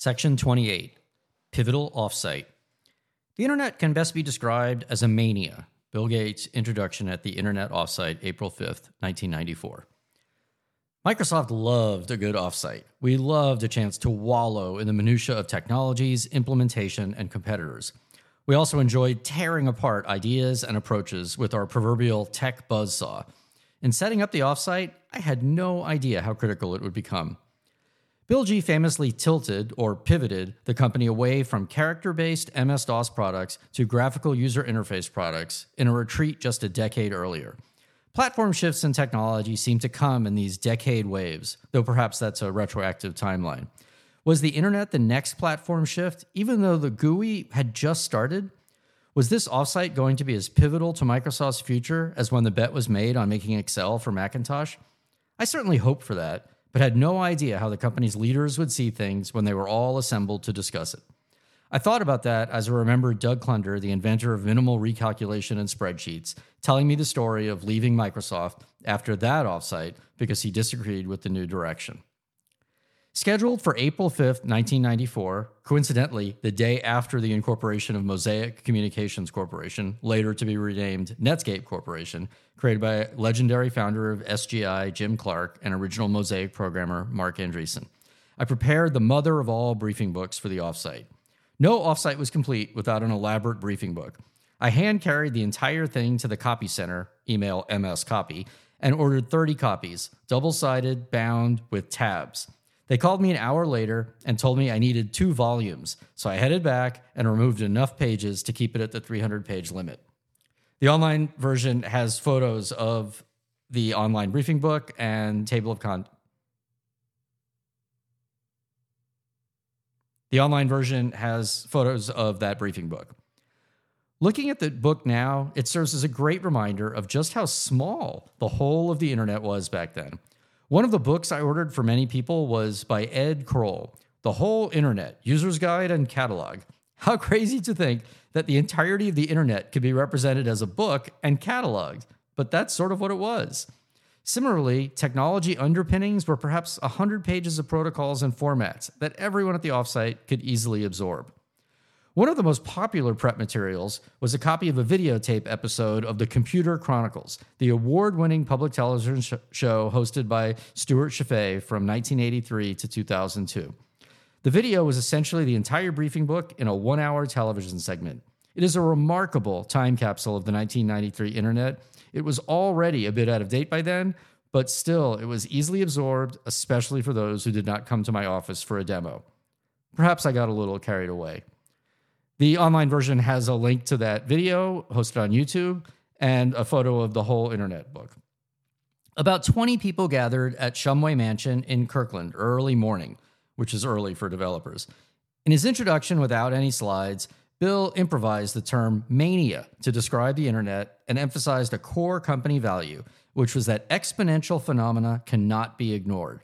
Section 28 Pivotal Offsite. The internet can best be described as a mania. Bill Gates' introduction at the Internet Offsite, April 5th, 1994. Microsoft loved a good offsite. We loved a chance to wallow in the minutiae of technologies, implementation, and competitors. We also enjoyed tearing apart ideas and approaches with our proverbial tech buzzsaw. In setting up the offsite, I had no idea how critical it would become. Bill G famously tilted or pivoted the company away from character based MS DOS products to graphical user interface products in a retreat just a decade earlier. Platform shifts in technology seem to come in these decade waves, though perhaps that's a retroactive timeline. Was the internet the next platform shift, even though the GUI had just started? Was this offsite going to be as pivotal to Microsoft's future as when the bet was made on making Excel for Macintosh? I certainly hope for that but had no idea how the company's leaders would see things when they were all assembled to discuss it. I thought about that as I remembered Doug Klunder, the inventor of minimal recalculation and spreadsheets, telling me the story of leaving Microsoft after that offsite because he disagreed with the new direction. Scheduled for April 5th, 1994, coincidentally, the day after the incorporation of Mosaic Communications Corporation, later to be renamed Netscape Corporation, created by legendary founder of SGI, Jim Clark, and original Mosaic programmer, Marc Andreessen. I prepared the mother of all briefing books for the offsite. No offsite was complete without an elaborate briefing book. I hand carried the entire thing to the copy center, email MS Copy, and ordered 30 copies, double sided, bound with tabs. They called me an hour later and told me I needed two volumes, so I headed back and removed enough pages to keep it at the 300 page limit. The online version has photos of the online briefing book and table of contents. The online version has photos of that briefing book. Looking at the book now, it serves as a great reminder of just how small the whole of the internet was back then. One of the books I ordered for many people was by Ed Krol, The Whole Internet User's Guide and Catalog. How crazy to think that the entirety of the internet could be represented as a book and cataloged, but that's sort of what it was. Similarly, technology underpinnings were perhaps 100 pages of protocols and formats that everyone at the offsite could easily absorb. One of the most popular prep materials was a copy of a videotape episode of The Computer Chronicles, the award winning public television sh- show hosted by Stewart Cheifet from 1983 to 2002. The video was essentially the entire briefing book in a one hour television segment. It is a remarkable time capsule of the 1993 internet. It was already a bit out of date by then, but still, it was easily absorbed, especially for those who did not come to my office for a demo. Perhaps I got a little carried away. The online version has a link to that video hosted on YouTube and a photo of the whole internet book. About 20 people gathered at Shumway Mansion in Kirkland early morning, which is early for developers. In his introduction, without any slides, Bill improvised the term mania to describe the internet and emphasized a core company value, which was that exponential phenomena cannot be ignored.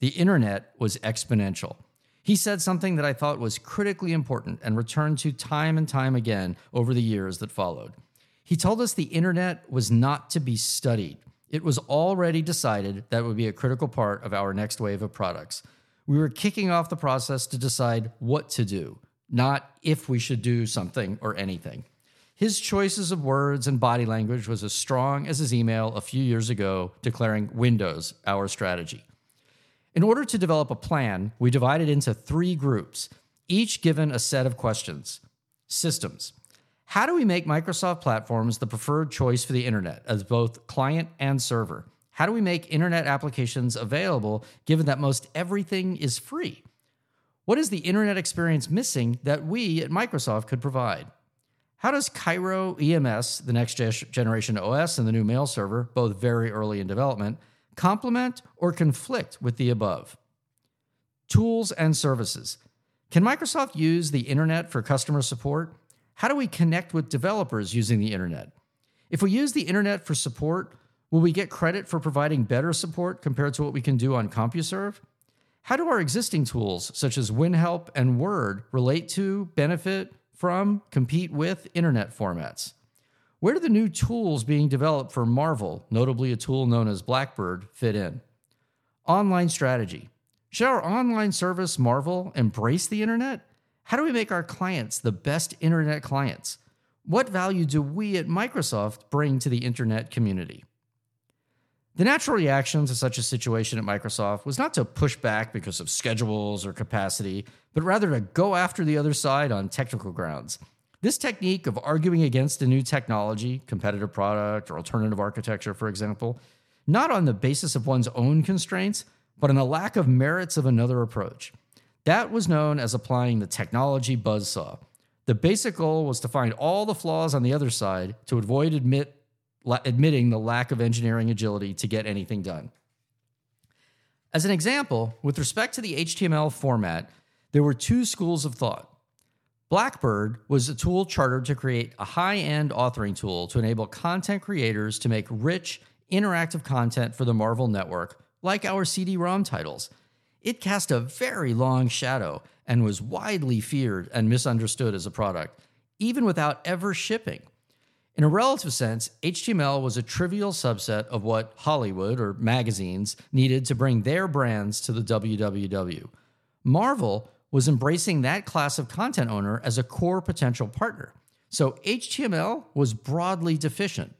The internet was exponential. He said something that I thought was critically important and returned to time and time again over the years that followed. He told us the internet was not to be studied. It was already decided that would be a critical part of our next wave of products. We were kicking off the process to decide what to do, not if we should do something or anything. His choices of words and body language was as strong as his email a few years ago declaring Windows our strategy. In order to develop a plan, we divided into three groups, each given a set of questions. Systems. How do we make Microsoft platforms the preferred choice for the internet as both client and server? How do we make internet applications available given that most everything is free? What is the internet experience missing that we at Microsoft could provide? How does Cairo EMS, the next generation OS, and the new mail server, both very early in development, complement or conflict with the above? Tools and services. Can Microsoft use the internet for customer support? How do we connect with developers using the internet? If we use the internet for support, will we get credit for providing better support compared to what we can do on CompuServe? How do our existing tools, such as WinHelp and Word, relate to, benefit from, compete with internet formats? Where do the new tools being developed for Marvel, notably a tool known as Blackbird, fit in? Online strategy. Should our online service, Marvel, embrace the internet? How do we make our clients the best internet clients? What value do we at Microsoft bring to the internet community? The natural reaction to such a situation at Microsoft was not to push back because of schedules or capacity, but rather to go after the other side on technical grounds. This technique of arguing against a new technology, competitive product, or alternative architecture, for example, not on the basis of one's own constraints, but on the lack of merits of another approach. That was known as applying the technology buzzsaw. The basic goal was to find all the flaws on the other side to avoid admit, admitting the lack of engineering agility to get anything done. As an example, with respect to the HTML format, there were two schools of thought. Blackbird was a tool chartered to create a high end authoring tool to enable content creators to make rich, interactive content for the Marvel Network, like our CD ROM titles. It cast a very long shadow and was widely feared and misunderstood as a product, even without ever shipping. In a relative sense, HTML was a trivial subset of what Hollywood or magazines needed to bring their brands to the WWW. Marvel was embracing that class of content owner as a core potential partner. So HTML was broadly deficient.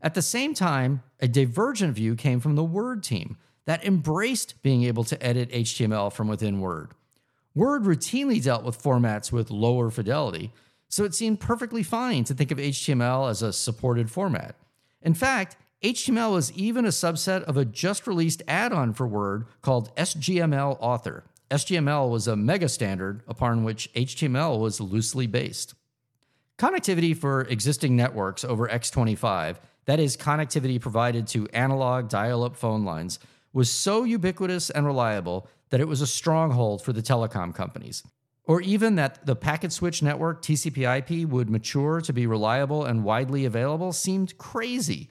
At the same time, a divergent view came from the Word team that embraced being able to edit HTML from within Word. Word routinely dealt with formats with lower fidelity, so it seemed perfectly fine to think of HTML as a supported format. In fact, HTML was even a subset of a just released add on for Word called SGML Author. SGML was a mega standard upon which HTML was loosely based. Connectivity for existing networks over X25, that is, connectivity provided to analog dial up phone lines, was so ubiquitous and reliable that it was a stronghold for the telecom companies. Or even that the packet switch network TCP/IP would mature to be reliable and widely available seemed crazy.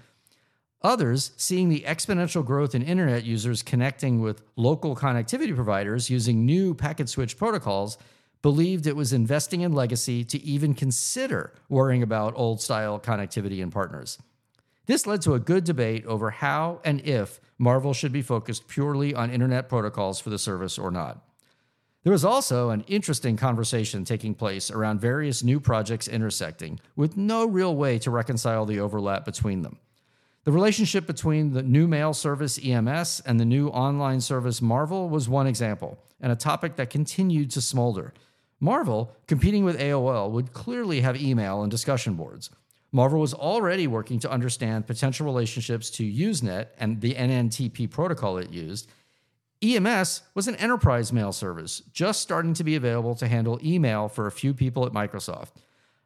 Others, seeing the exponential growth in internet users connecting with local connectivity providers using new packet switch protocols, believed it was investing in legacy to even consider worrying about old style connectivity and partners. This led to a good debate over how and if Marvel should be focused purely on internet protocols for the service or not. There was also an interesting conversation taking place around various new projects intersecting, with no real way to reconcile the overlap between them. The relationship between the new mail service EMS and the new online service Marvel was one example, and a topic that continued to smolder. Marvel, competing with AOL, would clearly have email and discussion boards. Marvel was already working to understand potential relationships to Usenet and the NNTP protocol it used. EMS was an enterprise mail service, just starting to be available to handle email for a few people at Microsoft.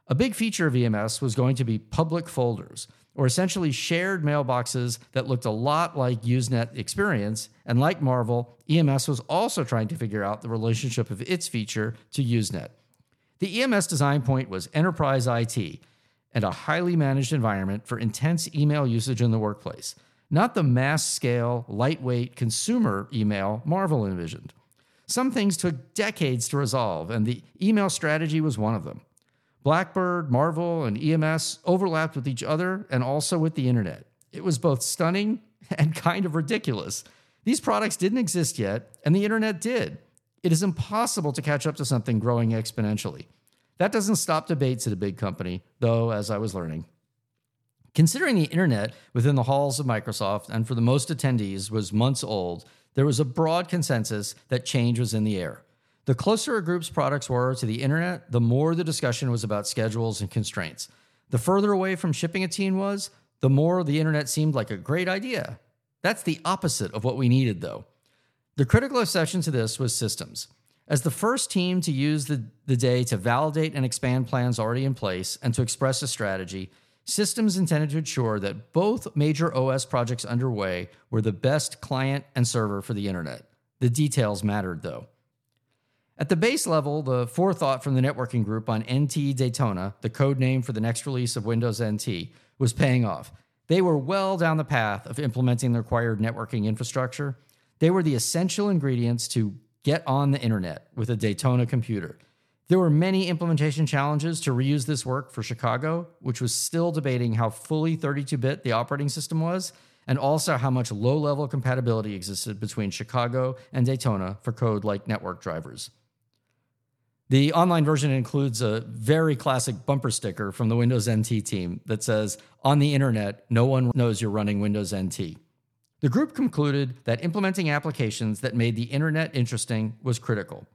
A big feature of EMS was going to be public folders, or essentially shared mailboxes that looked a lot like Usenet experience. And like Marvel, EMS was also trying to figure out the relationship of its feature to Usenet. The EMS design point was enterprise IT and a highly managed environment for intense email usage in the workplace, not the mass scale, lightweight consumer email Marvel envisioned. Some things took decades to resolve, and the email strategy was one of them. Blackbird, Marvel, and EMS overlapped with each other and also with the internet. It was both stunning and kind of ridiculous. These products didn't exist yet, and the internet did. It is impossible to catch up to something growing exponentially. That doesn't stop debates at a big company, though, as I was learning. Considering the internet within the halls of Microsoft and for the most attendees was months old, there was a broad consensus that change was in the air. The closer a group's products were to the internet, the more the discussion was about schedules and constraints. The further away from shipping a team was, the more the internet seemed like a great idea. That's the opposite of what we needed, though. The critical exception to this was systems. As the first team to use the, the day to validate and expand plans already in place and to express a strategy, Systems intended to ensure that both major OS projects underway were the best client and server for the internet. The details mattered, though. At the base level, the forethought from the networking group on NT Daytona, the code name for the next release of Windows NT, was paying off. They were well down the path of implementing the required networking infrastructure. They were the essential ingredients to get on the internet with a Daytona computer. There were many implementation challenges to reuse this work for Chicago, which was still debating how fully 32 bit the operating system was, and also how much low level compatibility existed between Chicago and Daytona for code like network drivers. The online version includes a very classic bumper sticker from the Windows NT team that says, On the internet, no one knows you're running Windows NT. The group concluded that implementing applications that made the internet interesting was critical.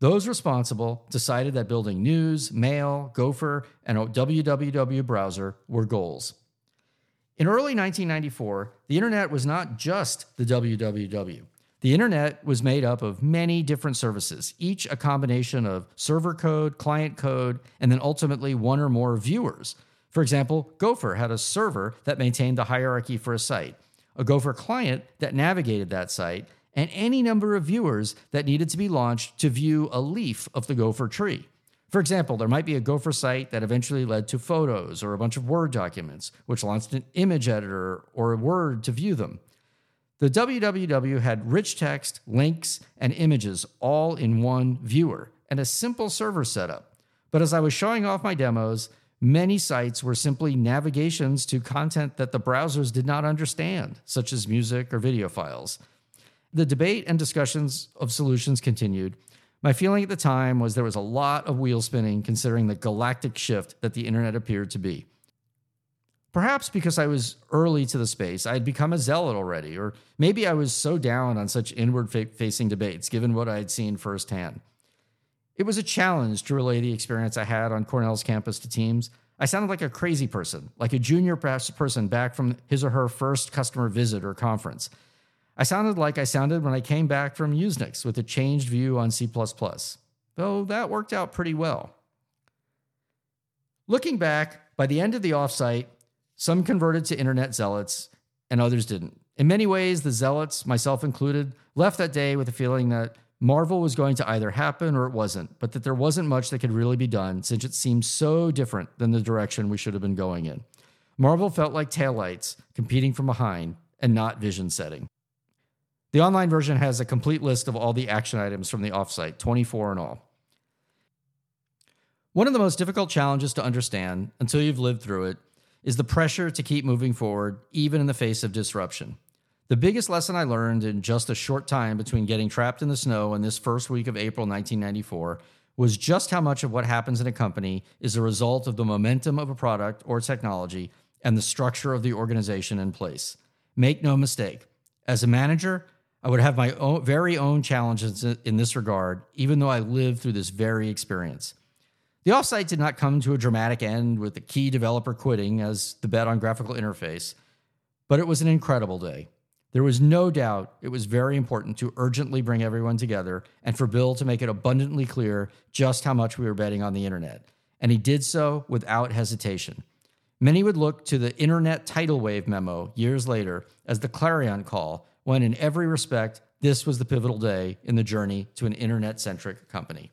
Those responsible decided that building news, mail, Gopher, and a www browser were goals. In early 1994, the internet was not just the www. The internet was made up of many different services, each a combination of server code, client code, and then ultimately one or more viewers. For example, Gopher had a server that maintained the hierarchy for a site, a Gopher client that navigated that site, and any number of viewers that needed to be launched to view a leaf of the Gopher tree. For example, there might be a Gopher site that eventually led to photos or a bunch of Word documents, which launched an image editor or a Word to view them. The www had rich text, links, and images all in one viewer and a simple server setup. But as I was showing off my demos, many sites were simply navigations to content that the browsers did not understand, such as music or video files. The debate and discussions of solutions continued. My feeling at the time was there was a lot of wheel spinning considering the galactic shift that the internet appeared to be. Perhaps because I was early to the space, I had become a zealot already, or maybe I was so down on such inward facing debates given what I had seen firsthand. It was a challenge to relay the experience I had on Cornell's campus to teams. I sounded like a crazy person, like a junior person back from his or her first customer visit or conference. I sounded like I sounded when I came back from Usenix with a changed view on C, though that worked out pretty well. Looking back, by the end of the offsite, some converted to internet zealots, and others didn't. In many ways, the zealots, myself included, left that day with a feeling that Marvel was going to either happen or it wasn't, but that there wasn't much that could really be done since it seemed so different than the direction we should have been going in. Marvel felt like taillights competing from behind and not vision setting. The online version has a complete list of all the action items from the offsite, 24 in all. One of the most difficult challenges to understand until you've lived through it is the pressure to keep moving forward, even in the face of disruption. The biggest lesson I learned in just a short time between getting trapped in the snow and this first week of April 1994 was just how much of what happens in a company is a result of the momentum of a product or technology and the structure of the organization in place. Make no mistake, as a manager, I would have my own, very own challenges in this regard, even though I lived through this very experience. The offsite did not come to a dramatic end with the key developer quitting as the bet on graphical interface, but it was an incredible day. There was no doubt it was very important to urgently bring everyone together and for Bill to make it abundantly clear just how much we were betting on the internet. And he did so without hesitation. Many would look to the Internet Tidal Wave memo years later as the clarion call, when in every respect, this was the pivotal day in the journey to an internet centric company.